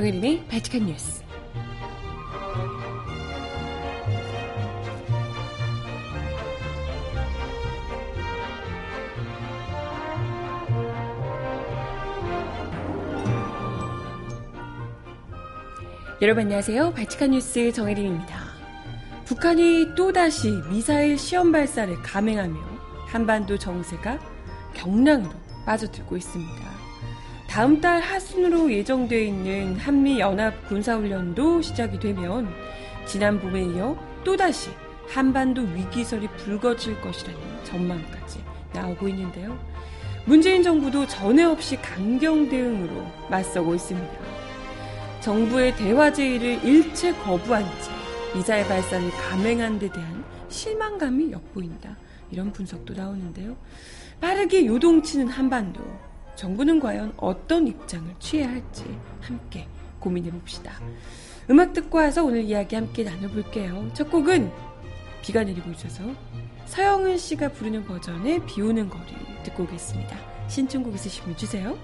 정혜림의 바칙한 뉴스. 여러분 안녕하세요. 바칙한 뉴스 정혜림입니다. 북한이 또다시 미사일 시험 발사를 감행하며 한반도 정세가 경랑으로 빠져들고 있습니다. 다음 달 하순으로 예정되어 있는 한미 연합 군사훈련도 시작이 되면 지난 봄에 이어 또다시 한반도 위기설이 불거질 것이라는 전망까지 나오고 있는데요. 문재인 정부도 전에 없이 강경 대응으로 맞서고 있습니다. 정부의 대화 제의를 일체 거부한 채 미사일 발사를 감행한 데 대한 실망감이 엿보인다. 이런 분석도 나오는데요. 빠르게 요동치는 한반도. 정부는 과연 어떤 입장을 취해야 할지 함께 고민해 봅시다. 음악 듣고 와서 오늘 이야기 함께 나눠볼게요. 첫 곡은 비가 내리고 있어서 서영은 씨가 부르는 버전의 비 오는 거리 듣고 오겠습니다. 신청곡 있으시면 주세요.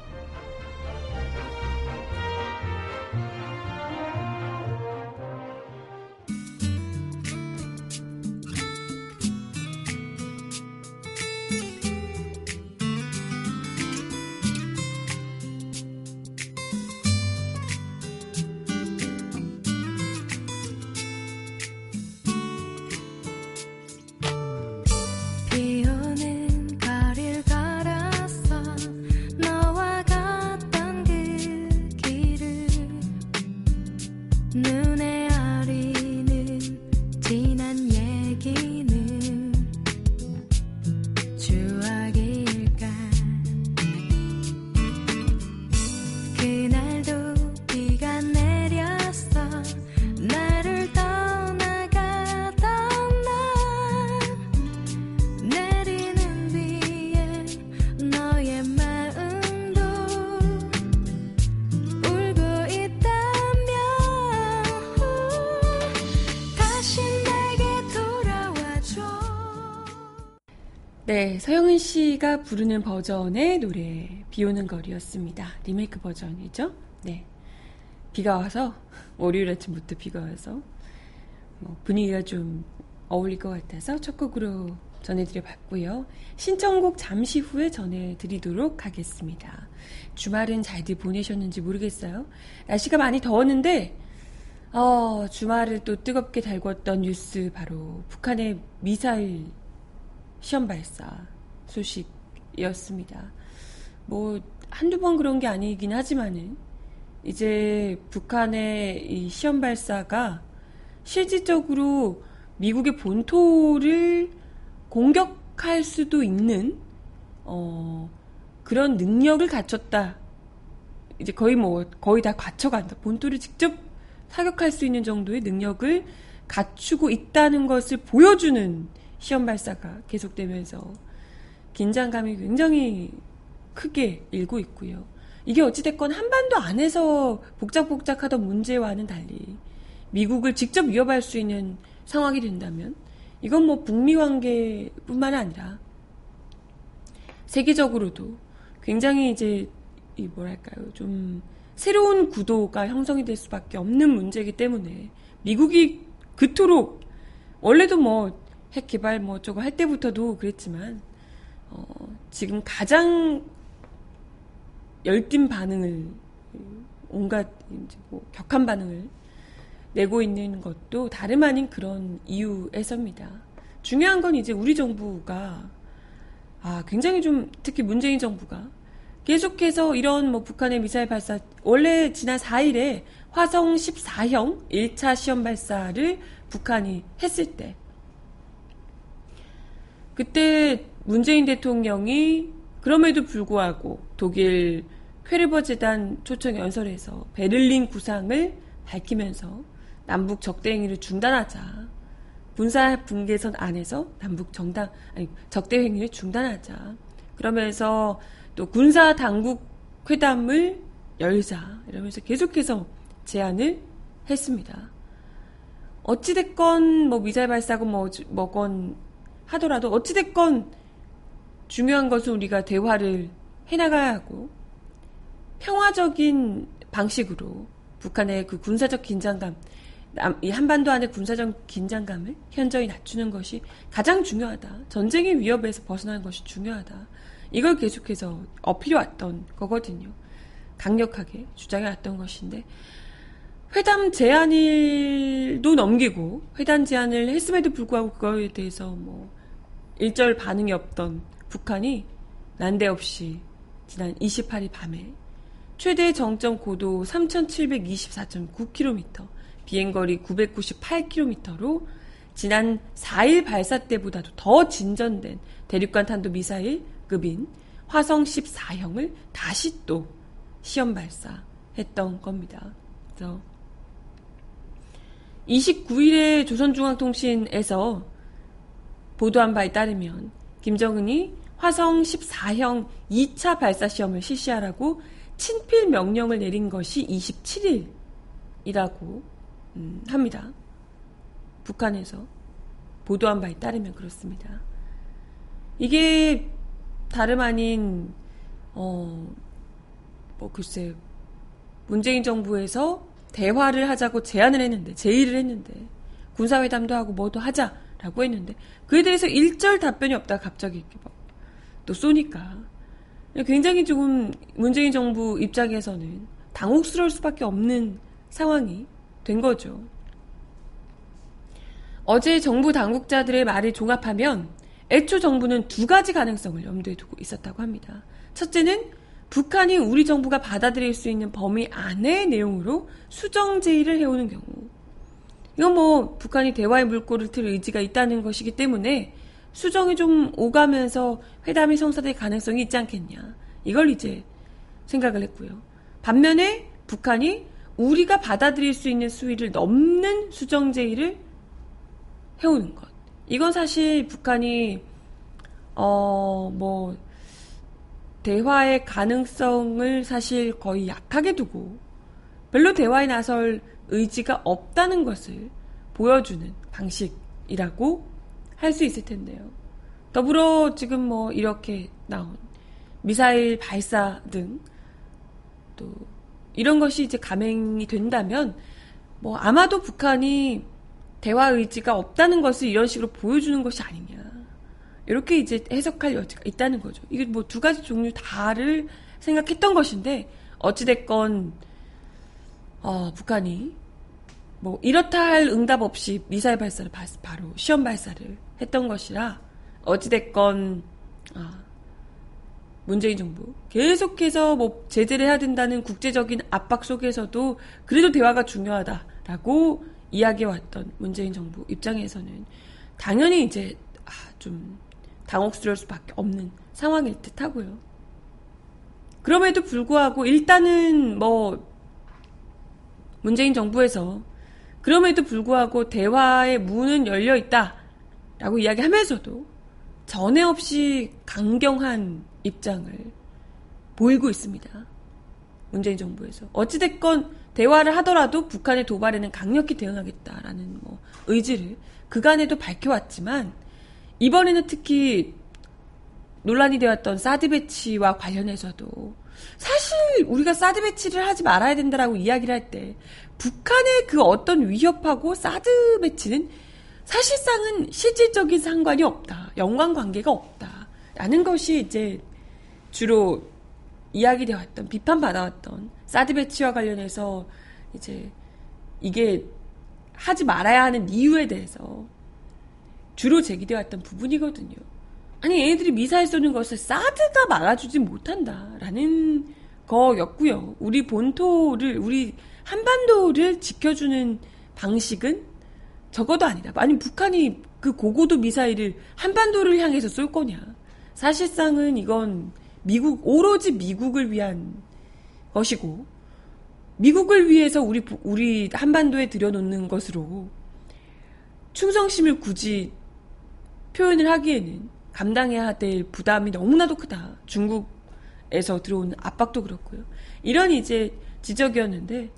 네, 서영은 씨가 부르는 버전의 노래 비 오는 거리였습니다. 리메이크 버전이죠. 네. 비가 와서 월요일 아침부터 비가 와서 뭐 분위기가 좀 어울릴 것 같아서 첫 곡으로 전해드려 봤고요. 신청곡 잠시 후에 전해드리도록 하겠습니다. 주말은 잘들 보내셨는지 모르겠어요. 날씨가 많이 더웠는데 어, 주말을 또 뜨겁게 달궜던 뉴스 바로 북한의 미사일 시험 발사 소식이었습니다. 뭐, 한두 번 그런 게 아니긴 하지만은, 이제 북한의 이 시험 발사가 실질적으로 미국의 본토를 공격할 수도 있는, 어, 그런 능력을 갖췄다. 이제 거의 뭐, 거의 다 갖춰간다. 본토를 직접 사격할 수 있는 정도의 능력을 갖추고 있다는 것을 보여주는 시험 발사가 계속되면서 긴장감이 굉장히 크게 일고 있고요. 이게 어찌됐건 한반도 안에서 복작복작하던 문제와는 달리 미국을 직접 위협할 수 있는 상황이 된다면 이건 뭐 북미 관계뿐만 아니라 세계적으로도 굉장히 이제 이 뭐랄까요 좀 새로운 구도가 형성이 될 수밖에 없는 문제이기 때문에 미국이 그토록 원래도 뭐 핵 개발 뭐 어쩌고 할 때부터도 그랬지만 어, 지금 가장 열띤 반응을 온갖 이제 뭐 격한 반응을 내고 있는 것도 다름 아닌 그런 이유에서입니다. 중요한 건 이제 우리 정부가 아 굉장히 좀 특히 문재인 정부가 계속해서 이런 뭐 북한의 미사일 발사 원래 지난 4일에 화성 14형 1차 시험 발사를 북한이 했을 때 그때 문재인 대통령이 그럼에도 불구하고 독일 쾌르버 재단 초청 연설에서 베를린 구상을 밝히면서 남북 적대 행위를 중단하자. 군사 분계선 안에서 남북 정당 아니 적대 행위를 중단하자. 그러면서 또 군사 당국 회담을 열자. 이러면서 계속해서 제안을 했습니다. 어찌됐건 뭐 미사일 발사고 뭐 뭐건 하더라도 어찌됐건 중요한 것은 우리가 대화를 해나가야 하고 평화적인 방식으로 북한의 그 군사적 긴장감, 이 한반도 안의 군사적 긴장감을 현저히 낮추는 것이 가장 중요하다. 전쟁의 위협에서 벗어나는 것이 중요하다. 이걸 계속해서 어필해왔던 거거든요. 강력하게 주장해왔던 것인데 회담 제안일도 넘기고 회담 제안을 했음에도 불구하고 그거에 대해서 뭐 일절 반응이 없던 북한이 난데없이 지난 28일 밤에 최대 정점 고도 3,724.9km, 비행거리 998km로 지난 4일 발사 때보다도 더 진전된 대륙간 탄도 미사일 급인 화성 14형을 다시 또 시험 발사했던 겁니다. 그래서 29일에 조선중앙통신에서 보도한 바에 따르면 김정은이 화성 14형 2차 발사 시험을 실시하라고 친필 명령을 내린 것이 27일이라고 음, 합니다. 북한에서 보도한 바에 따르면 그렇습니다. 이게 다름 아닌 어, 뭐 글쎄 문재인 정부에서 대화를 하자고 제안을 했는데 제의를 했는데 군사회담도 하고 뭐도 하자 라고 했는데 그에 대해서 일절 답변이 없다가 갑자기 이렇게 막또 쏘니까 굉장히 조금 문재인 정부 입장에서는 당혹스러울 수밖에 없는 상황이 된 거죠. 어제 정부 당국자들의 말을 종합하면 애초 정부는 두 가지 가능성을 염두에 두고 있었다고 합니다. 첫째는 북한이 우리 정부가 받아들일 수 있는 범위 안의 내용으로 수정 제의를 해오는 경우. 이건 뭐 북한이 대화의 물꼬를 틀 의지가 있다는 것이기 때문에 수정이 좀 오가면서 회담이 성사될 가능성이 있지 않겠냐. 이걸 이제 생각을 했고요. 반면에 북한이 우리가 받아들일 수 있는 수위를 넘는 수정 제의를 해오는 것. 이건 사실 북한이 어 뭐 대화의 가능성을 사실 거의 약하게 두고 별로 대화에 나설 의지가 없다는 것을 보여주는 방식이라고 할 수 있을 텐데요. 더불어 지금 뭐 이렇게 나온 미사일 발사 등 또 이런 것이 이제 감행이 된다면 뭐 아마도 북한이 대화 의지가 없다는 것을 이런 식으로 보여주는 것이 아니냐. 이렇게 이제 해석할 여지가 있다는 거죠. 이게 뭐 두 가지 종류 다를 생각했던 것인데 어찌됐건 어, 북한이 뭐 이렇다 할 응답 없이 미사일 발사를 바 로 시험 발사를 했던 것이라 어찌됐건 아, 문재인 정부 계속해서 뭐 제재를 해야 된다는 국제적인 압박 속에서도 그래도 대화가 중요하다라고 이야기해왔던 문재인 정부 입장에서는 당연히 이제 아, 좀 당혹스러울 수밖에 없는 상황일 듯 하고요. 그럼에도 불구하고 일단은 뭐 문재인 정부에서 그럼에도 불구하고 대화의 문은 열려 있다라고 이야기하면서도 전에 없이 강경한 입장을 보이고 있습니다. 문재인 정부에서 어찌됐건 대화를 하더라도 북한의 도발에는 강력히 대응하겠다라는 뭐 의지를 그간에도 밝혀왔지만 이번에는 특히 논란이 되었던 사드 배치와 관련해서도 사실 우리가 사드 배치를 하지 말아야 된다라고 이야기를 할 때 북한의 그 어떤 위협하고 사드 배치는 사실상은 실질적인 상관이 없다. 연관 관계가 없다. 라는 것이 이제 주로 이야기되어 왔던, 비판 받아왔던 사드 배치와 관련해서 이제 이게 하지 말아야 하는 이유에 대해서 주로 제기되어 왔던 부분이거든요. 아니, 얘네들이 미사일 쏘는 것을 사드가 막아주지 못한다라는 거였고요. 우리 본토를, 우리 한반도를 지켜주는 방식은 적어도 아니다. 아니, 북한이 그 고고도 미사일을 한반도를 향해서 쏠 거냐. 사실상은 이건 미국, 오로지 미국을 위한 것이고, 미국을 위해서 우리, 우리 한반도에 들여놓는 것으로 충성심을 굳이 표현을 하기에는 감당해야 될 부담이 너무나도 크다. 중국에서 들어오는 압박도 그렇고요. 이런 이제 지적이었는데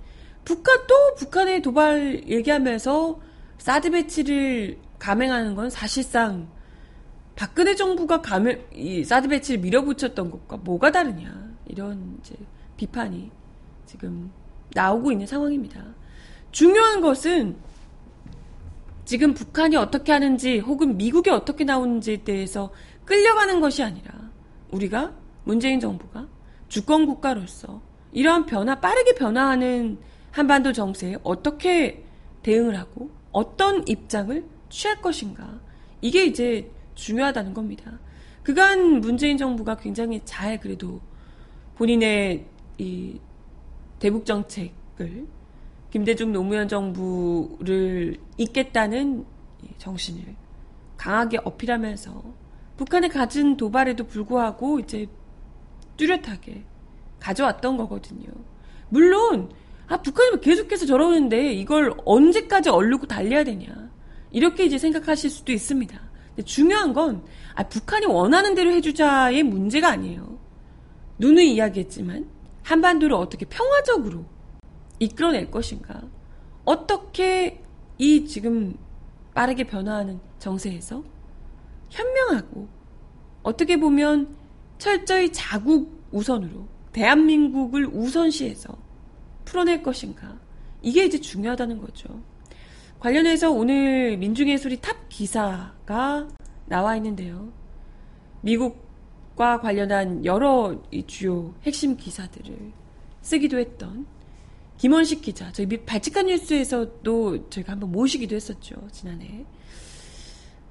북한 또 북한의 도발 얘기하면서 사드 배치를 감행하는 건 사실상 박근혜 정부가 감행, 이 사드 배치를 밀어붙였던 것과 뭐가 다르냐. 이런 이제 비판이 지금 나오고 있는 상황입니다. 중요한 것은 지금 북한이 어떻게 하는지 혹은 미국이 어떻게 나오는지에 대해서 끌려가는 것이 아니라 우리가 문재인 정부가 주권 국가로서 이러한 변화 빠르게 변화하는 한반도 정세에 어떻게 대응을 하고 어떤 입장을 취할 것인가 이게 이제 중요하다는 겁니다. 그간 문재인 정부가 굉장히 잘 그래도 본인의 이 대북 정책을 김대중 노무현 정부를 잇겠다는 정신을 강하게 어필하면서 북한에 가진 도발에도 불구하고 이제 뚜렷하게 가져왔던 거거든요. 물론 아 북한이 계속해서 저러는데 이걸 언제까지 얼르고 달려야 되냐 이렇게 이제 생각하실 수도 있습니다. 중요한 건 아, 북한이 원하는 대로 해주자의 문제가 아니에요. 누누 이야기했지만 한반도를 어떻게 평화적으로 이끌어낼 것인가? 어떻게 이 지금 빠르게 변화하는 정세에서 현명하고 어떻게 보면 철저히 자국 우선으로 대한민국을 우선시해서 풀어낼 것인가? 이게 이제 중요하다는 거죠. 관련해서 오늘 민중의소리 탑 기사가 나와 있는데요. 미국과 관련한 여러 주요 핵심 기사들을 쓰기도 했던 김원식 기자, 저희 발칙한 뉴스에서도 저희가 한번 모시기도 했었죠, 지난해.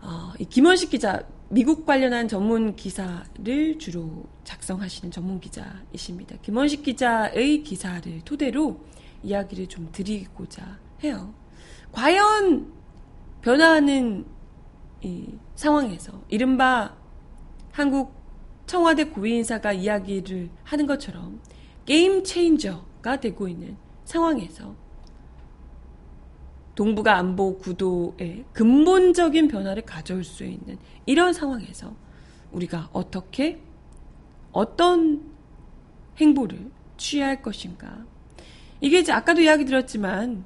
어, 이 김원식 기자, 미국 관련한 전문 기사를 주로 작성하시는 전문 기자이십니다. 김원식 기자의 기사를 토대로 이야기를 좀 드리고자 해요. 과연 변화하는 이 상황에서 이른바 한국 청와대 고위 인사가 이야기를 하는 것처럼 게임 체인저가 되고 있는 상황에서 동북아 안보 구도에 근본적인 변화를 가져올 수 있는 이런 상황에서 우리가 어떻게 어떤 행보를 취해야 할 것인가. 이게 이제 아까도 이야기 들었지만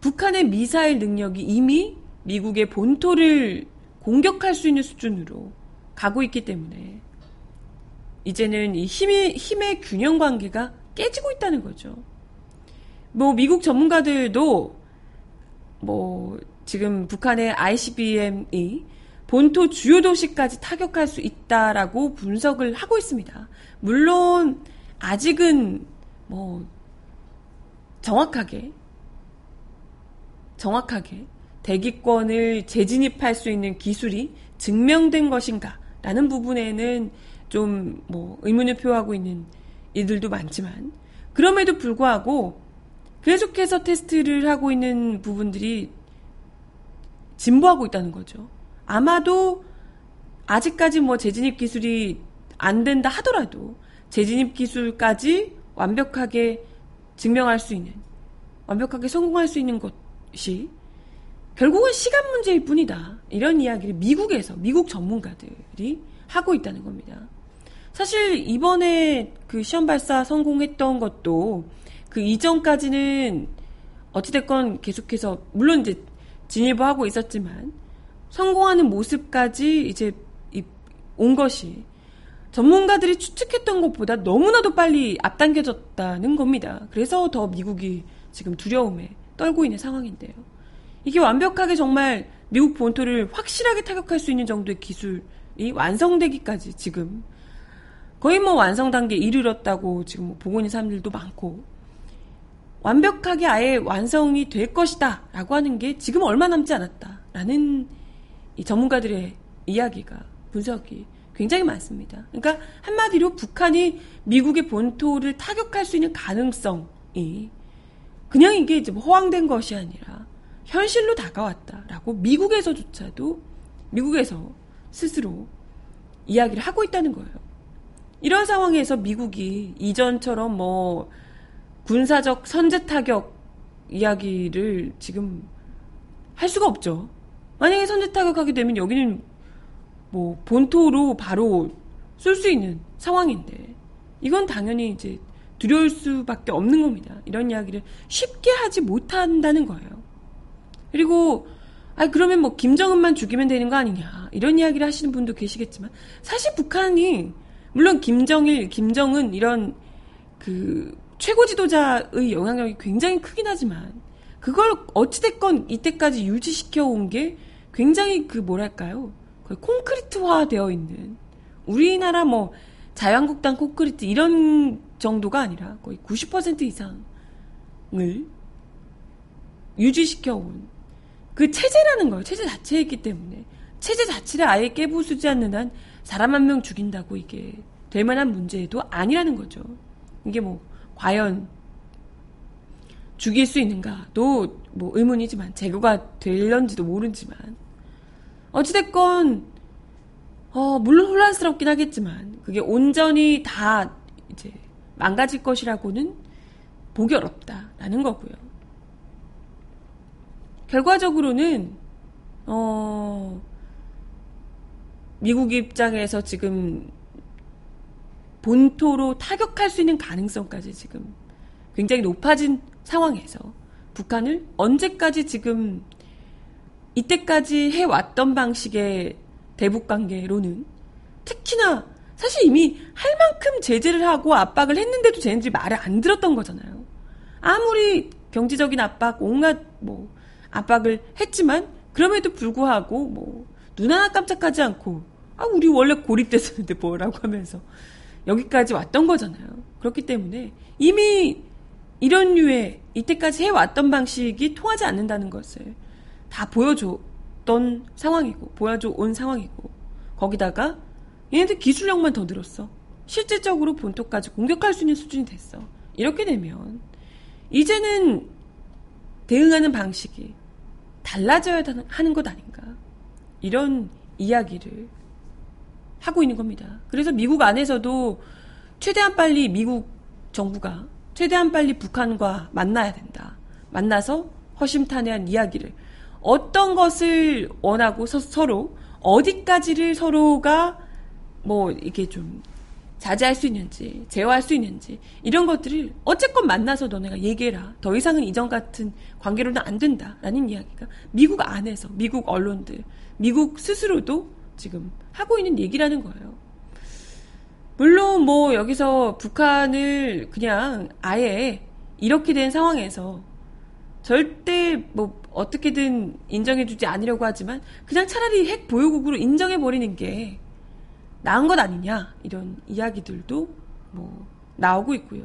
북한의 미사일 능력이 이미 미국의 본토를 공격할 수 있는 수준으로 가고 있기 때문에 이제는 이 힘의, 힘의 균형 관계가 깨지고 있다는 거죠. 뭐 미국 전문가들도 뭐 지금 북한의 ICBM이 본토 주요 도시까지 타격할 수 있다라고 분석을 하고 있습니다. 물론 아직은 뭐 정확하게 정확하게 대기권을 재진입할 수 있는 기술이 증명된 것인가 라는 부분에는 좀 뭐 의문을 표하고 있는 이들도 많지만 그럼에도 불구하고 계속해서 테스트를 하고 있는 부분들이 진보하고 있다는 거죠. 아마도 아직까지 뭐 재진입 기술이 안 된다 하더라도 재진입 기술까지 완벽하게 증명할 수 있는, 완벽하게 성공할 수 있는 것이 결국은 시간 문제일 뿐이다. 이런 이야기를 미국에서, 미국 전문가들이 하고 있다는 겁니다. 사실 이번에 그 시험 발사 성공했던 것도 그 이전까지는 어찌됐건 계속해서 물론 이제 진입을 하고 있었지만 성공하는 모습까지 이제 온 것이 전문가들이 추측했던 것보다 너무나도 빨리 앞당겨졌다는 겁니다. 그래서 더 미국이 지금 두려움에 떨고 있는 상황인데요. 이게 완벽하게 정말 미국 본토를 확실하게 타격할 수 있는 정도의 기술이 완성되기까지 지금 거의 뭐 완성 단계에 이르렀다고 지금 뭐 보고 있는 사람들도 많고 완벽하게 아예 완성이 될 것이다 라고 하는 게 지금 얼마 남지 않았다 라는 이 전문가들의 이야기가 분석이 굉장히 많습니다. 그러니까 한마디로 북한이 미국의 본토를 타격할 수 있는 가능성이 그냥 이게 이제 뭐 허황된 것이 아니라 현실로 다가왔다라고 미국에서조차도 미국에서 스스로 이야기를 하고 있다는 거예요. 이런 상황에서 미국이 이전처럼 뭐 군사적 선제 타격 이야기를 지금 할 수가 없죠. 만약에 선제 타격하게 되면 여기는 뭐 본토로 바로 쏠 수 있는 상황인데 이건 당연히 이제 두려울 수밖에 없는 겁니다. 이런 이야기를 쉽게 하지 못한다는 거예요. 그리고 아 그러면 뭐 김정은만 죽이면 되는 거 아니냐 이런 이야기를 하시는 분도 계시겠지만 사실 북한이 물론 김정일, 김정은 이런 그 최고 지도자의 영향력이 굉장히 크긴 하지만 그걸 어찌됐건 이때까지 유지시켜 온 게 굉장히 그 뭐랄까요 거의 콘크리트화 되어 있는 우리나라 뭐 자유한국당 콘크리트 이런 정도가 아니라 거의 90% 이상을 유지시켜 온 그 체제라는 거예요. 체제 자체이기 때문에 체제 자체를 아예 깨부수지 않는 한 사람 한 명 죽인다고 이게 될 만한 문제도 아니라는 거죠. 이게 뭐 과연 죽일 수 있는가도 뭐 의문이지만 제거가 될런지도 모르지만 어찌됐건 어 물론 혼란스럽긴 하겠지만 그게 온전히 다 이제 망가질 것이라고는 보기 어렵다라는 거고요. 결과적으로는 어 미국 입장에서 지금 본토로 타격할 수 있는 가능성까지 지금 굉장히 높아진 상황에서 북한을 언제까지 지금 이때까지 해왔던 방식의 대북 관계로는 특히나 사실 이미 할 만큼 제재를 하고 압박을 했는데도 쟤네들이 말을 안 들었던 거잖아요. 아무리 경제적인 압박, 온갖 뭐 압박을 했지만 그럼에도 불구하고 뭐 눈 하나 깜짝하지 않고 아 우리 원래 고립됐었는데 뭐라고 하면서 여기까지 왔던 거잖아요. 그렇기 때문에 이미 이런 류의 이때까지 해왔던 방식이 통하지 않는다는 것을 다 보여줬던 상황이고 보여줘 온 상황이고 거기다가 얘네들 기술력만 더 늘었어. 실질적으로 본토까지 공격할 수 있는 수준이 됐어. 이렇게 되면 이제는 대응하는 방식이 달라져야 하는 것 아닌가. 이런 이야기를 하고 있는 겁니다. 그래서 미국 안에서도 최대한 빨리 미국 정부가 최대한 빨리 북한과 만나야 된다. 만나서 허심탄회한 이야기를 어떤 것을 원하고 서, 로 어디까지를 서로가 뭐 이게 좀 자제할 수 있는지 제어할 수 있는지 이런 것들을 어쨌건 만나서 너네가 얘기해라. 더 이상은 이전 같은 관계로는 안 된다라는 이야기가 미국 안에서 미국 언론들 미국 스스로도 지금 하고 있는 얘기라는 거예요. 물론 뭐 여기서 북한을 그냥 아예 이렇게 된 상황에서 절대 뭐 어떻게든 인정해주지 않으려고 하지만 그냥 차라리 핵 보유국으로 인정해버리는 게 나은 것 아니냐 이런 이야기들도 뭐 나오고 있고요.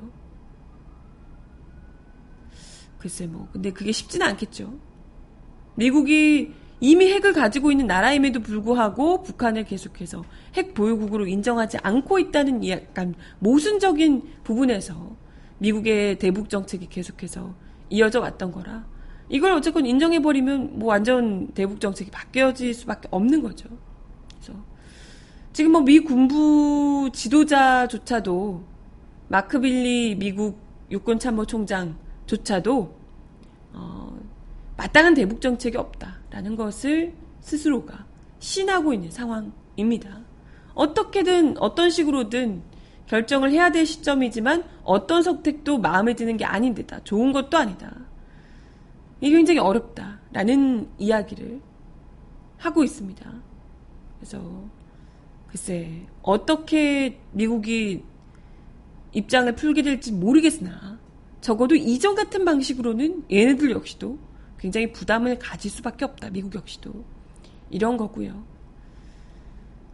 글쎄 뭐 근데 그게 쉽지는 않겠죠. 미국이 이미 핵을 가지고 있는 나라임에도 불구하고 북한을 계속해서 핵 보유국으로 인정하지 않고 있다는 약간 모순적인 부분에서 미국의 대북 정책이 계속해서 이어져 왔던 거라 이걸 어쨌건 인정해버리면 뭐 완전 대북 정책이 바뀌어질 수밖에 없는 거죠. 그래서 지금 뭐 미 군부 지도자조차도 마크 빌리 미국 육군 참모총장조차도 어, 마땅한 대북 정책이 없다라는 것을 스스로가 신하고 있는 상황입니다. 어떻게든 어떤 식으로든 결정을 해야 될 시점이지만 어떤 선택도 마음에 드는 게 아닌데다. 좋은 것도 아니다. 이게 굉장히 어렵다라는 이야기를 하고 있습니다. 그래서 글쎄 어떻게 미국이 입장을 풀게 될지 모르겠으나 적어도 이전 같은 방식으로는 얘네들 역시도 굉장히 부담을 가질 수밖에 없다. 미국 역시도 이런 거고요.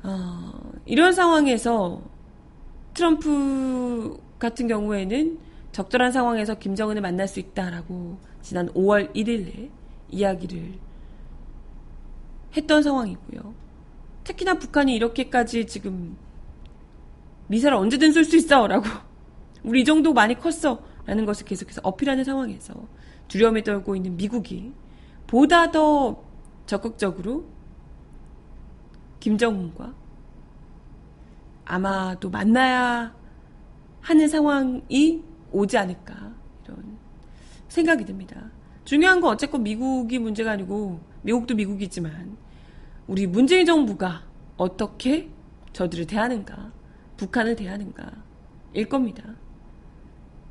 어, 이런 상황에서 트럼프 같은 경우에는 적절한 상황에서 김정은을 만날 수 있다라고 지난 5월 1일에 이야기를 했던 상황이고요. 특히나 북한이 이렇게까지 지금 미사를 언제든 쏠 수 있어 라고 우리 이 정도 많이 컸어 라는 것을 계속해서 어필하는 상황에서 두려움에 떨고 있는 미국이 보다 더 적극적으로 김정은과 아마도 만나야 하는 상황이 오지 않을까 이런 생각이 듭니다. 중요한 건 어쨌건 미국이 문제가 아니고 미국도 미국이지만 우리 문재인 정부가 어떻게 저들을 대하는가 북한을 대하는가 일 겁니다.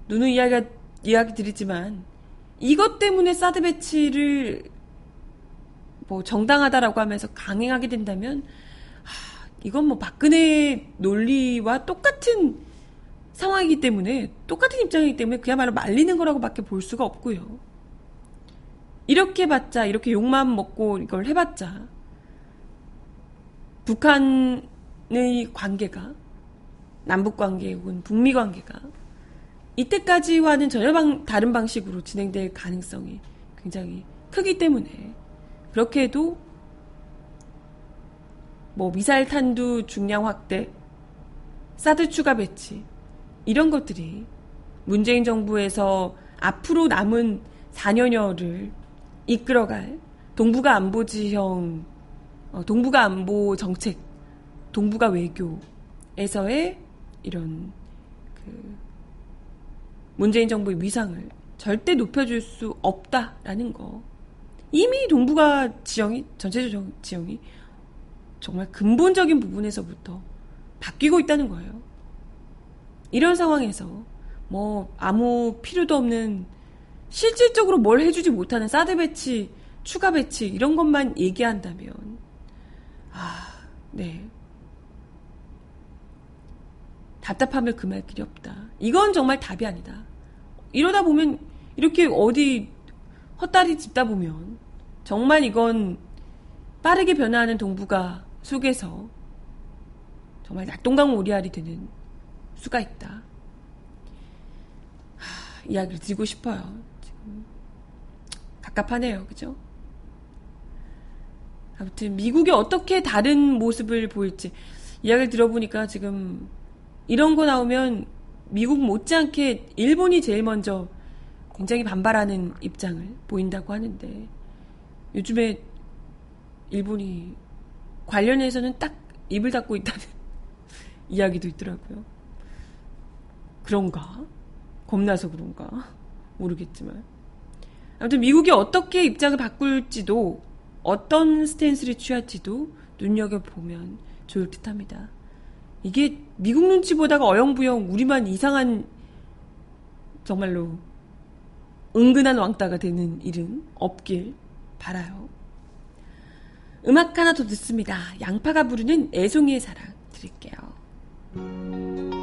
누누 이야기 이야기 드리지만 이것 때문에 사드 배치를 뭐 정당하다라고 하면서 강행하게 된다면 하, 이건 뭐 박근혜 논리와 똑같은 상황이기 때문에 똑같은 입장이기 때문에 그야말로 말리는 거라고밖에 볼 수가 없고요. 이렇게 봤자 이렇게 욕만 먹고 이걸 해봤자 북한의 관계가 남북 관계 혹은 북미 관계가 이때까지와는 전혀 방, 다른 방식으로 진행될 가능성이 굉장히 크기 때문에 그렇게 해도 뭐 미사일 탄두 중량 확대, 사드 추가 배치 이런 것들이 문재인 정부에서 앞으로 남은 4년여를 이끌어갈 동북아 안보 지형, 어, 동북아 안보 정책, 동북아 외교에서의 이런 그 문재인 정부의 위상을 절대 높여줄 수 없다라는 거. 이미 동북아 지형이 전체적 지형이 정말 근본적인 부분에서부터 바뀌고 있다는 거예요. 이런 상황에서 뭐 아무 필요도 없는 실질적으로 뭘 해주지 못하는 사드 배치, 추가 배치 이런 것만 얘기한다면 아, 네. 답답함을 금할 길이 없다. 이건 정말 답이 아니다. 이러다 보면 이렇게 어디 헛다리 짚다 보면 정말 이건 빠르게 변화하는 동북아 속에서 정말 낙동강 오리알이 되는 수가 있다. 하, 이야기를 드리고 싶어요. 지금 갑갑하네요. 그죠? 아무튼 미국이 어떻게 다른 모습을 보일지 이야기를 들어보니까 지금 이런 거 나오면 미국 못지않게 일본이 제일 먼저 굉장히 반발하는 입장을 보인다고 하는데 요즘에 일본이 관련해서는 딱 입을 닫고 있다는 이야기도 있더라고요. 그런가? 겁나서 그런가? 모르겠지만. 아무튼 미국이 어떻게 입장을 바꿀지도 어떤 스탠스를 취할지도 눈여겨보면 좋을 듯 합니다. 이게 미국 눈치 보다가 어영부영 우리만 이상한 정말로 은근한 왕따가 되는 일은 없길 바라요. 음악 하나 더 듣습니다. 양파가 부르는 애송이의 사랑 드릴게요.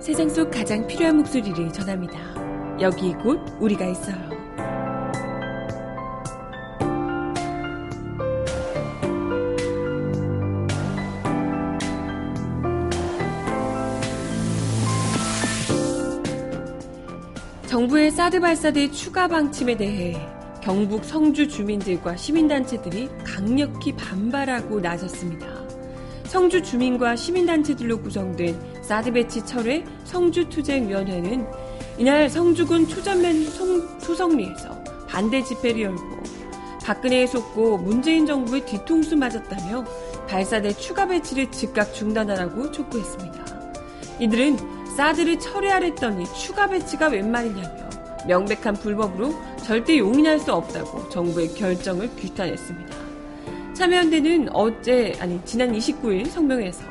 세상 속 가장 필요한 목소리를 전합니다. 여기 곧 우리가 있어요. 사드 발사대 추가 방침에 대해 경북 성주 주민들과 시민단체들이 강력히 반발하고 나섰습니다. 성주 주민과 시민단체들로 구성된 사드 배치 철회 성주투쟁위원회는 이날 성주군 초전면 소성리에서 반대 집회를 열고 박근혜에 속고 문재인 정부에 뒤통수 맞았다며 발사대 추가 배치를 즉각 중단하라고 촉구했습니다. 이들은 사드를 철회하랬더니 추가 배치가 웬 말이냐며 명백한 불법으로 절대 용인할 수 없다고 정부의 결정을 규탄했습니다. 참여연대는 어제 아니 지난 29일 성명에서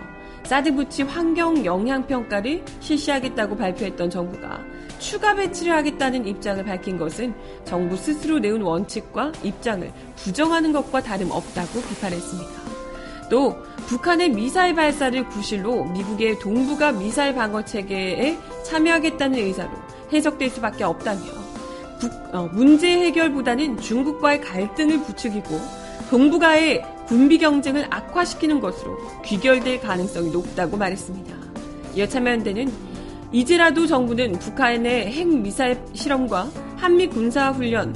사드 부치 환경 영향 평가를 실시하겠다고 발표했던 정부가 추가 배치를 하겠다는 입장을 밝힌 것은 정부 스스로 내온 원칙과 입장을 부정하는 것과 다름없다고 비판했습니다. 또 북한의 미사일 발사를 구실로 미국의 동북아 미사일 방어 체계에 참여하겠다는 의사로 해석될 수밖에 없다며 북, 어, 문제 해결보다는 중국과의 갈등을 부추기고 동북아의 군비 경쟁을 악화시키는 것으로 귀결될 가능성이 높다고 말했습니다. 이어 참여연대는 이제라도 정부는 북한의 핵 미사일 실험과 한미 군사 훈련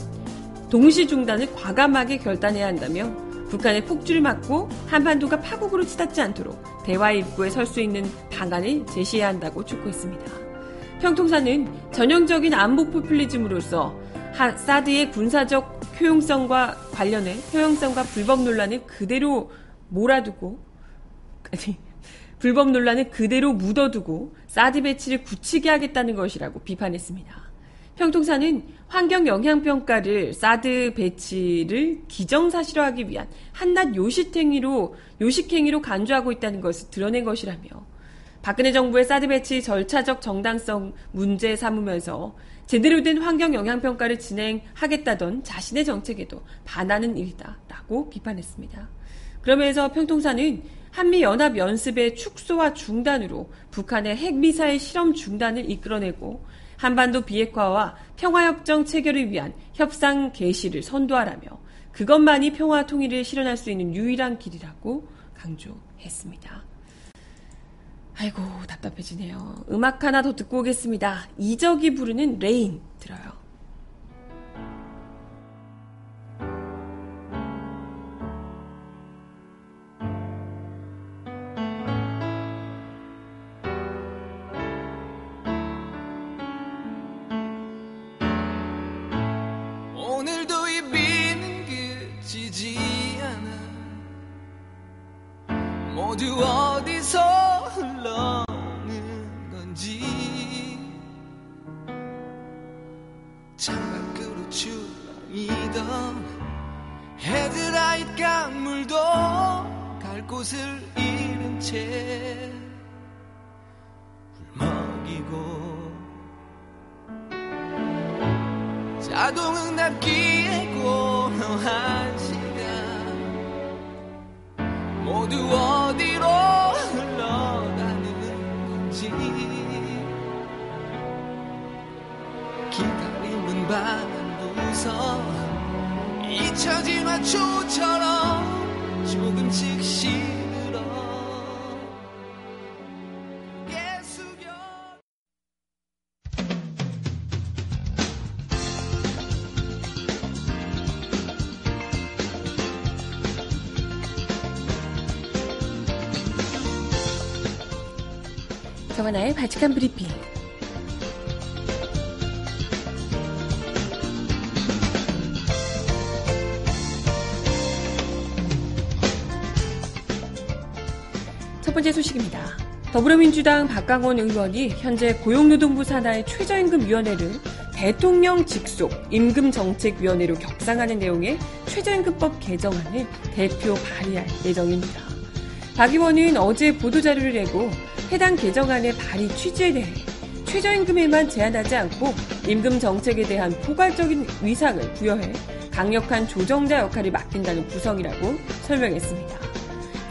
동시 중단을 과감하게 결단해야 한다며 북한의 폭주를 막고 한반도가 파국으로 치닫지 않도록 대화의 입구에 설 수 있는 방안을 제시해야 한다고 촉구했습니다. 평통사는 전형적인 안보 포퓰리즘으로서 사드의 군사적 효용성과 관련해 효용성과 불법 논란을 그대로 몰아두고 아니 불법 논란을 그대로 묻어두고 사드 배치를 굳히기 하겠다는 것이라고 비판했습니다. 평통사는 환경 영향 평가를 사드 배치를 기정사실화하기 위한 한낱 요식행위로 요식행위로 간주하고 있다는 것을 드러낸 것이라며 박근혜 정부의 사드 배치 절차적 정당성 문제 삼으면서 제대로 된 환경 영향 평가를 진행하겠다던 자신의 정책에도 반하는 일이다라고 비판했습니다. 그러면서 평통사는 한미 연합 연습의 축소와 중단으로 북한의 핵미사일 실험 중단을 이끌어내고 한반도 비핵화와 평화협정 체결을 위한 협상 개시를 선도하라며 그것만이 평화 통일을 실현할 수 있는 유일한 길이라고 강조했습니다. 아이고 답답해지네요. 음악 하나 더 듣고 오겠습니다. 이적이 부르는 레인 들어요. 없이 기다리는 밤부서 잊혀지마 초처럼 조금씩 씩 정하나의 바칙한 브리핑. 첫 번째 소식입니다. 더불어민주당 박강원 의원이 현재 고용노동부 산하의 최저임금위원회를 대통령 직속 임금정책위원회로 격상하는 내용의 최저임금법 개정안을 대표 발의할 예정입니다. 박 의원은 어제 보도자료를 내고 해당 개정안의 발의 취지에 대해 최저임금에만 제한하지 않고 임금 정책에 대한 포괄적인 위상을 부여해 강력한 조정자 역할을 맡긴다는 구성이라고 설명했습니다.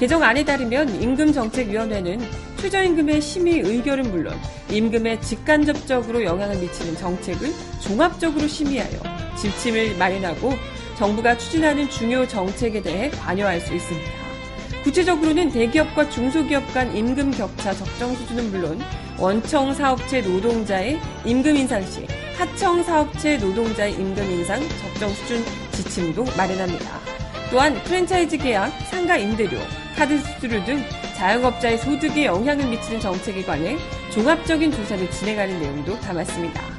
개정안에 따르면 임금정책위원회는 최저임금의 심의 의결은 물론 임금에 직간접적으로 영향을 미치는 정책을 종합적으로 심의하여 지침을 마련하고 정부가 추진하는 중요 정책에 대해 관여할 수 있습니다. 구체적으로는 대기업과 중소기업 간 임금 격차 적정 수준은 물론 원청 사업체 노동자의 임금 인상 시 하청 사업체 노동자의 임금 인상 적정 수준 지침도 마련합니다. 또한 프랜차이즈 계약, 상가 임대료, 카드 수수료 등 자영업자의 소득에 영향을 미치는 정책에 관해 종합적인 조사를 진행하는 내용도 담았습니다.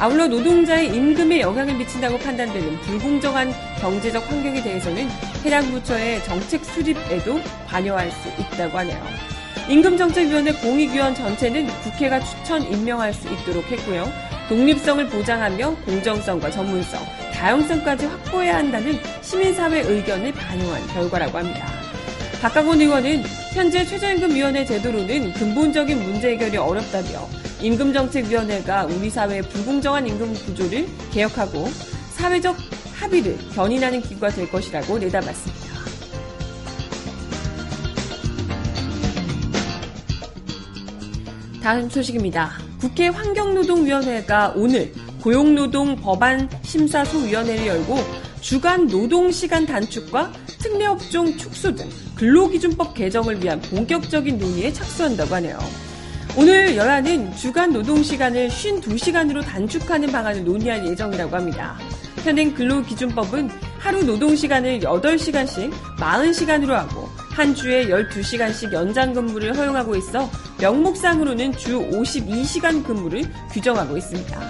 아울러 노동자의 임금에 영향을 미친다고 판단되는 불공정한 경제적 환경에 대해서는 해당 부처의 정책 수립에도 관여할 수 있다고 하네요. 임금정책위원회 공익위원 전체는 국회가 추천 임명할 수 있도록 했고요. 독립성을 보장하며 공정성과 전문성, 다양성까지 확보해야 한다는 시민사회 의견을 반영한 결과라고 합니다. 박강원 의원은 현재 최저임금위원회 제도로는 근본적인 문제 해결이 어렵다며 임금정책위원회가 우리 사회의 불공정한 임금 구조를 개혁하고 사회적 합의를 견인하는 기구가 될 것이라고 내다봤습니다. 다음 소식입니다. 국회 환경노동위원회가 오늘 고용노동 법안 심사소위원회를 열고 주간 노동시간 단축과 특례업종 축소 등 근로기준법 개정을 위한 본격적인 논의에 착수한다고 하네요. 오늘 여야는 주간 노동시간을 52시간으로 단축하는 방안을 논의할 예정이라고 합니다. 현행 근로기준법은 하루 노동시간을 8시간씩 40시간으로 하고 한 주에 12시간씩 연장 근무를 허용하고 있어 명목상으로는 주 52시간 근무를 규정하고 있습니다.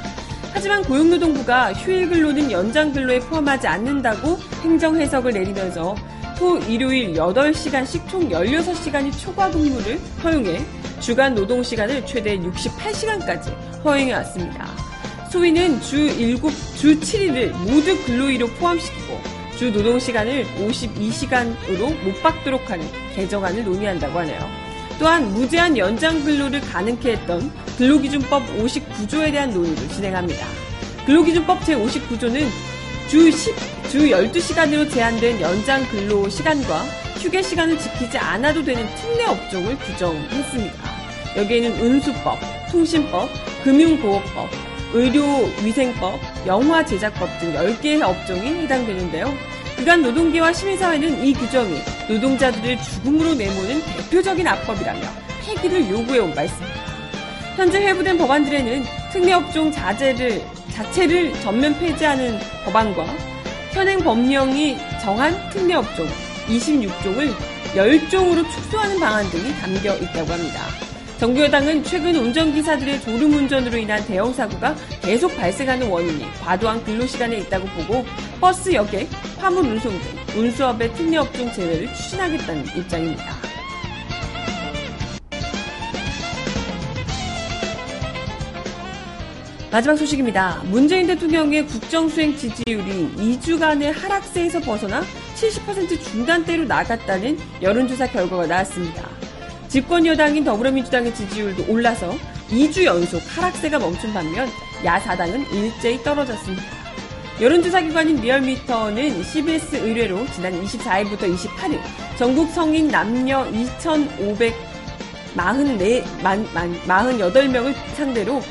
하지만 고용노동부가 휴일 근로는 연장 근로에 포함하지 않는다고 행정 해석을 내리면서 토, 일요일 8시간씩 총 16시간이 초과 근무를 허용해 주간 노동 시간을 최대 68시간까지 허용해 왔습니다. 소위는 주 7, 주 7일을 모두 근로일로 포함시키고 주 노동 시간을 52시간으로 못 받도록 하는 개정안을 논의한다고 하네요. 또한 무제한 연장 근로를 가능케 했던 근로기준법 59조에 대한 논의를 진행합니다. 근로기준법 제59조는 주 10, 주 12시간으로 제한된 연장 근로 시간과 휴게 시간을 지키지 않아도 되는 특례 업종을 규정했습니다. 여기에는 은수법, 통신법, 금융보호법, 의료위생법, 영화제작법 등 10개의 업종이 해당되는데요. 그간 노동계와 시민사회는 이 규정이 노동자들을 죽음으로 내모는 대표적인 악법이라며 폐기를 요구해온 바 있습니다. 현재 회부된 법안들에는 특례업종 자제를, 자체를 전면 폐지하는 법안과 현행 법령이 정한 특례업종 26종을 10종으로 축소하는 방안 등이 담겨 있다고 합니다. 정부 여당은 최근 운전기사들의 졸음운전으로 인한 대형사고가 계속 발생하는 원인이 과도한 근로시간에 있다고 보고 버스 여객, 화물 운송 등 운수업의 특례업종 제외를 추진하겠다는 입장입니다. 마지막 소식입니다. 문재인 대통령의 국정수행 지지율이 2주간의 하락세에서 벗어나 70% 중간대로 나갔다는 여론조사 결과가 나왔습니다. 집권 여당인 더불어민주당의 지지율도 올라서 2주 연속 하락세가 멈춘 반면 야사당은 일제히 떨어졌습니다. 여론조사 기관인 리얼미터는 CBS 의뢰로 지난 24일부터 28일 전국 성인 남녀 2,548명을 상대로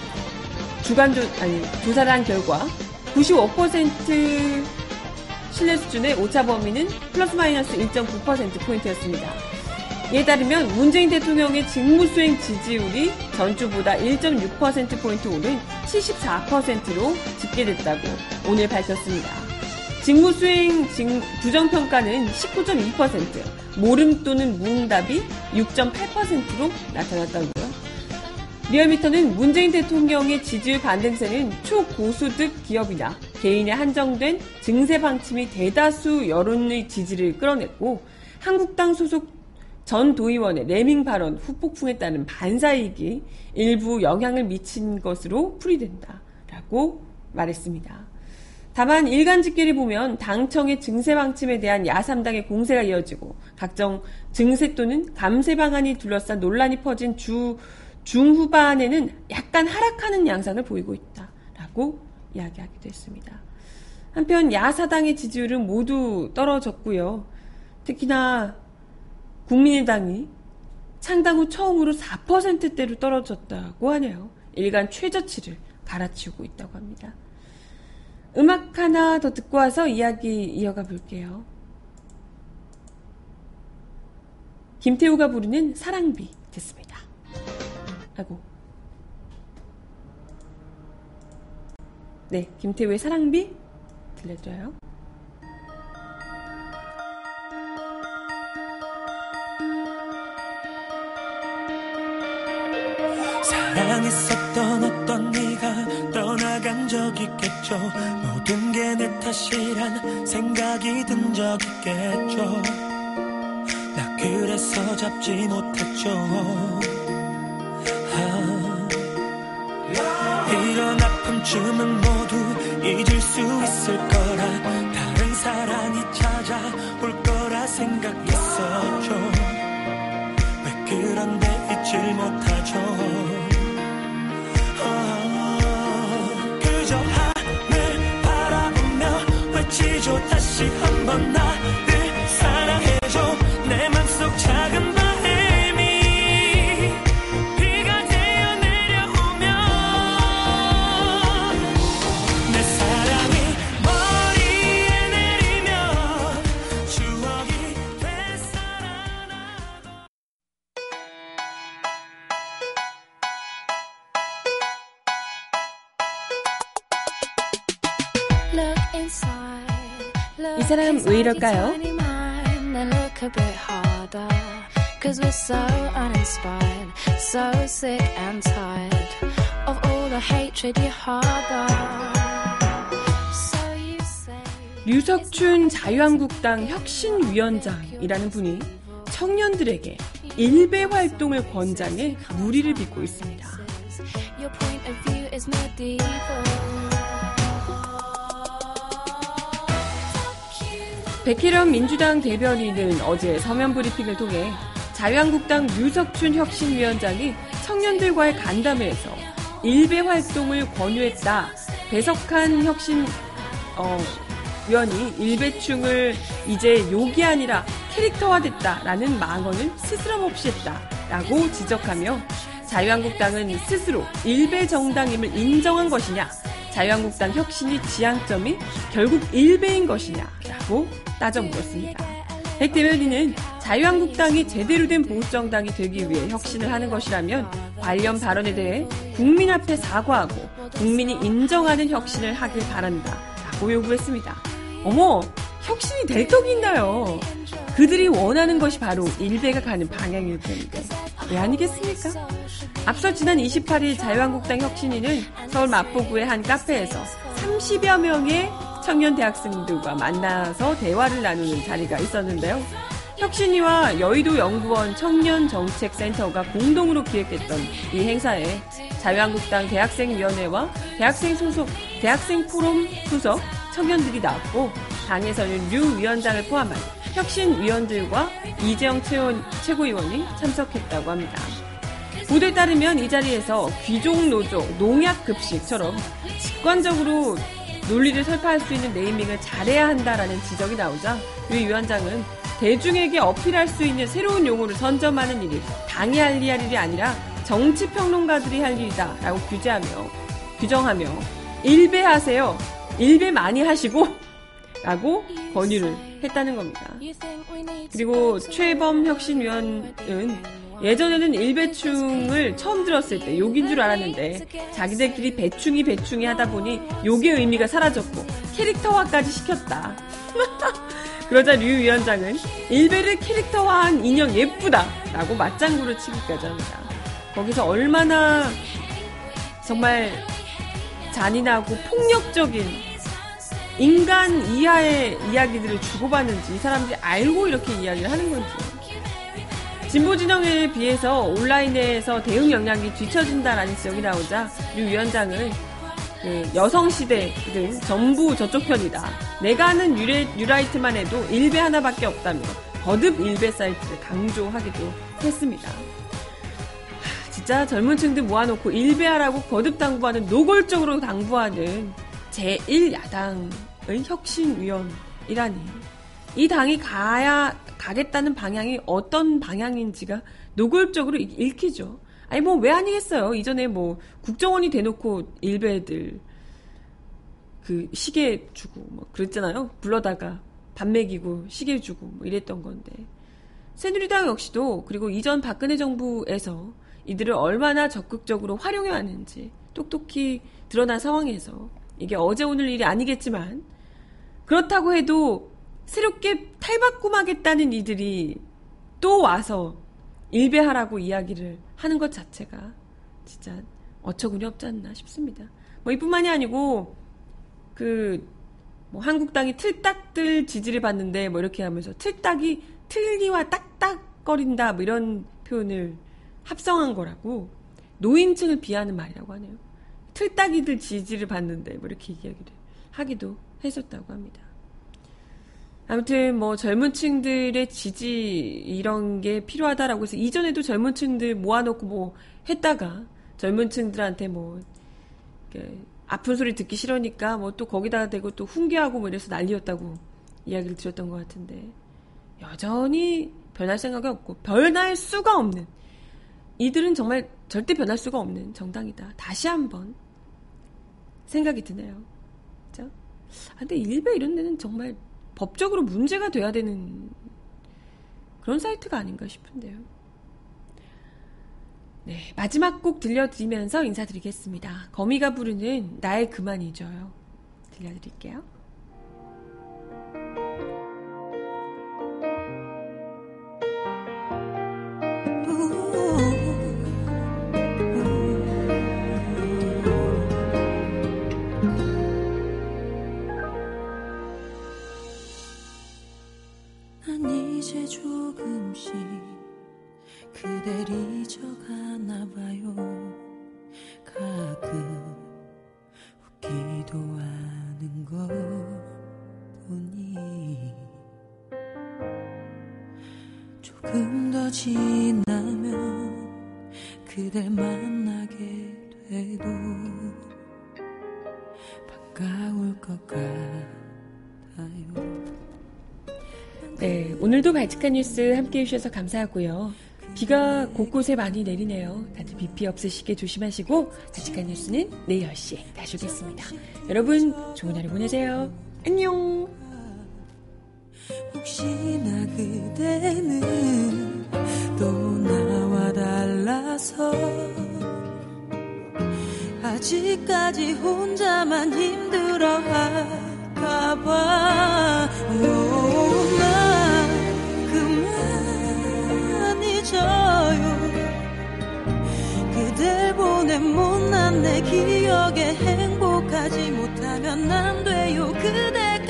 주간 조, 아니, 조사를 한 결과 95% 신뢰 수준의 오차 범위는 플러스 마이너스 1.9%포인트였습니다. 이에 따르면 문재인 대통령의 직무수행 지지율이 전주보다 1.6%포인트 오른 74%로 집계됐다고 오늘 밝혔습니다. 직무수행 부정평가는 19.2%, 모름 또는 무응답이 6.8%로 나타났다고요. 리얼미터는 문재인 대통령의 지지율 반등세는 초고소득 기업이나 개인에 한정된 증세 방침이 대다수 여론의 지지를 끌어냈고 한국당 소속 전 도의원의 레밍 발언 후폭풍에 따른 반사이익이 일부 영향을 미친 것으로 풀이된다라고 말했습니다. 다만 일간 집계를 보면 당청의 증세 방침에 대한 야삼당의 공세가 이어지고 각종 증세 또는 감세 방안이 둘러싼 논란이 퍼진 주 중후반에는 약간 하락하는 양상을 보이고 있다라고 이야기하기도 했습니다. 한편 야사당의 지지율은 모두 떨어졌고요. 특히나 국민의당이 창당 후 처음으로 4%대로 떨어졌다고 하네요. 일간 최저치를 갈아치우고 있다고 합니다. 음악 하나 더 듣고 와서 이야기 이어가 볼게요. 김태우가 부르는 사랑비 듣습니다. 아고. 네, 김태우의 사랑비 들려줘요. 사랑했었던 어떤 네가 떠나간 적 있겠죠? 모든 게 내 탓이란 생각이 든 적 있겠죠? 나 그래서 잡지 못했죠. 아, 이런 아픔쯤은 사랑이 찾아올 거라 생각했었죠 왜 그런데 잊질 못하죠? 지죠. 다시 한번 나 이럴까요? Cause we're so uninspired, so sick and tired of all the hatred you harbor. 류석춘 자유한국당 혁신위원장이라는 분이 청년들에게 일배 활동을 권장해 무리를 빚고 있습니다. 백희련 민주당 대변인은 어제 서면 브리핑을 통해 자유한국당 유석춘 혁신위원장이 청년들과의 간담회에서 일배 활동을 권유했다. 배석한 혁신 어, 위원이 일배충을 이제 욕이 아니라 캐릭터화됐다라는 망언을 스스럼없이 했다라고 지적하며 자유한국당은 스스로 일배 정당임을 인정한 것이냐 자유한국당 혁신이 지향점이 결국 일배인 것이냐라고 따져 물었습니다. 백 대변인은 자유한국당이 제대로 된 보수정당이 되기 위해 혁신을 하는 것이라면 관련 발언에 대해 국민 앞에 사과하고 국민이 인정하는 혁신을 하길 바란다. 라고 요구했습니다. 어머, 혁신이 있나요? 그들이 원하는 것이 바로 일배가 가는 방향일 텐데. 왜 아니겠습니까? 앞서 지난 28일 자유한국당 혁신위는 서울 마포구의 한 카페에서 30여 명의 청년 대학생들과 만나서 대화를 나누는 자리가 있었는데요. 혁신위와 여의도 연구원 청년정책센터가 공동으로 기획했던 이 행사에 자유한국당 대학생위원회와 대학생 소속 대학생 포럼 소속 청년들이 나왔고 당에서는 류 위원장을 포함한 혁신위원들과 이재영 최고위원이 참석했다고 합니다. 보도에 따르면 이 자리에서 귀족 노조, 농약 급식처럼 직관적으로 논리를 설파할 수 있는 네이밍을 잘해야 한다라는 지적이 나오자 유 위원장은 대중에게 어필할 수 있는 새로운 용어를 선점하는 일이 당이 할 일이 아니라 정치 평론가들이 할 일이다라고 규제하며 규정하며 일배하세요. 일배 많이 하시고 라고 권유를 했다는 겁니다. 그리고 최범 혁신위원은 예전에는 일배충을 처음 들었을 때 욕인 줄 알았는데 자기들끼리 배충이 배충이 하다 보니 욕의 의미가 사라졌고 캐릭터화까지 시켰다. 그러자 류 위원장은 일배를 캐릭터화한 인형 예쁘다 라고 맞장구를 치기까지 합니다. 거기서 얼마나 정말 잔인하고 폭력적인 인간 이하의 이야기들을 주고받는지 이 사람들이 알고 이렇게 이야기를 하는 건지 진보 진영에 비해서 온라인에서 대응 역량이 뒤처진다라는 지적이 나오자 류 위원장은 그 여성 시대 등 전부 저쪽 편이다. 내가 아는 유레, 유라이트만 해도 일배 하나밖에 없다며 거듭 일배 사이트를 강조하기도 했습니다. 하, 진짜 젊은 층들 모아놓고 일배하라고 거듭 당부하는 노골적으로 당부하는 제1야당의 혁신위원이라니. 이 당이 가야 가겠다는 방향이 어떤 방향인지가 노골적으로 읽히죠. 아니 뭐 왜 아니겠어요. 이전에 뭐 국정원이 대놓고 일베들 그 시계 주고 뭐 그랬잖아요. 불러다가 밥 먹이고 시계 주고 뭐 이랬던 건데. 새누리당 역시도 그리고 이전 박근혜 정부에서 이들을 얼마나 적극적으로 활용해 왔는지 똑똑히 드러난 상황에서 이게 어제 오늘 일이 아니겠지만 그렇다고 해도 새롭게 탈바꿈하겠다는 이들이 또 와서 일배하라고 이야기를 하는 것 자체가 진짜 어처구니 없지 않나 싶습니다. 뭐 이뿐만이 아니고 그 뭐 한국당이 틀딱들 지지를 받는데 뭐 이렇게 하면서 틀딱이 틀니와 딱딱거린다 뭐 이런 표현을 합성한 거라고 노인층을 비하는 말이라고 하네요. 틀딱이들 지지를 받는데 뭐 이렇게 이야기를 하기도 했었다고 합니다. 아무튼 뭐 젊은 층들의 지지 이런 게 필요하다라고 해서 이전에도 젊은 층들 모아놓고 뭐 했다가 젊은 층들한테 뭐 아픈 소리 듣기 싫으니까 뭐 또 거기다 대고 또 훈계하고 뭐 이래서 난리였다고 이야기를 드렸던 것 같은데 여전히 변할 생각이 없고 변할 수가 없는 이들은 정말 절대 변할 수가 없는 정당이다. 다시 한번 생각이 드네요. 그죠? 아, 근데 일베 이런 데는 정말 법적으로 문제가 돼야 되는 그런 사이트가 아닌가 싶은데요. 네, 마지막 곡 들려드리면서 인사드리겠습니다. 거미가 부르는 나의 그만 잊어요. 들려드릴게요. 조금씩 그댈 잊어가나 봐요. 가끔 웃기도 하는 것 보니 조금 더 지나면 그댈 만나게 돼도 반가울 것 같아. 오늘도 발칙한 뉴스 함께 해 주셔서 감사하고요. 비가 곳곳에 많이 내리네요. 다들 비피 없으시게 조심하시고 발칙한 뉴스는 내일 10시에 다시 오겠습니다. 여러분 좋은 하루 보내세요. 안녕. 혹시나 그대는 또 나와 달라서 아직까지 혼자만 힘들어 할까봐 잊어요. 그댈 보낸 못난 내 기억에 행복하지 못하면 안 돼요. 그대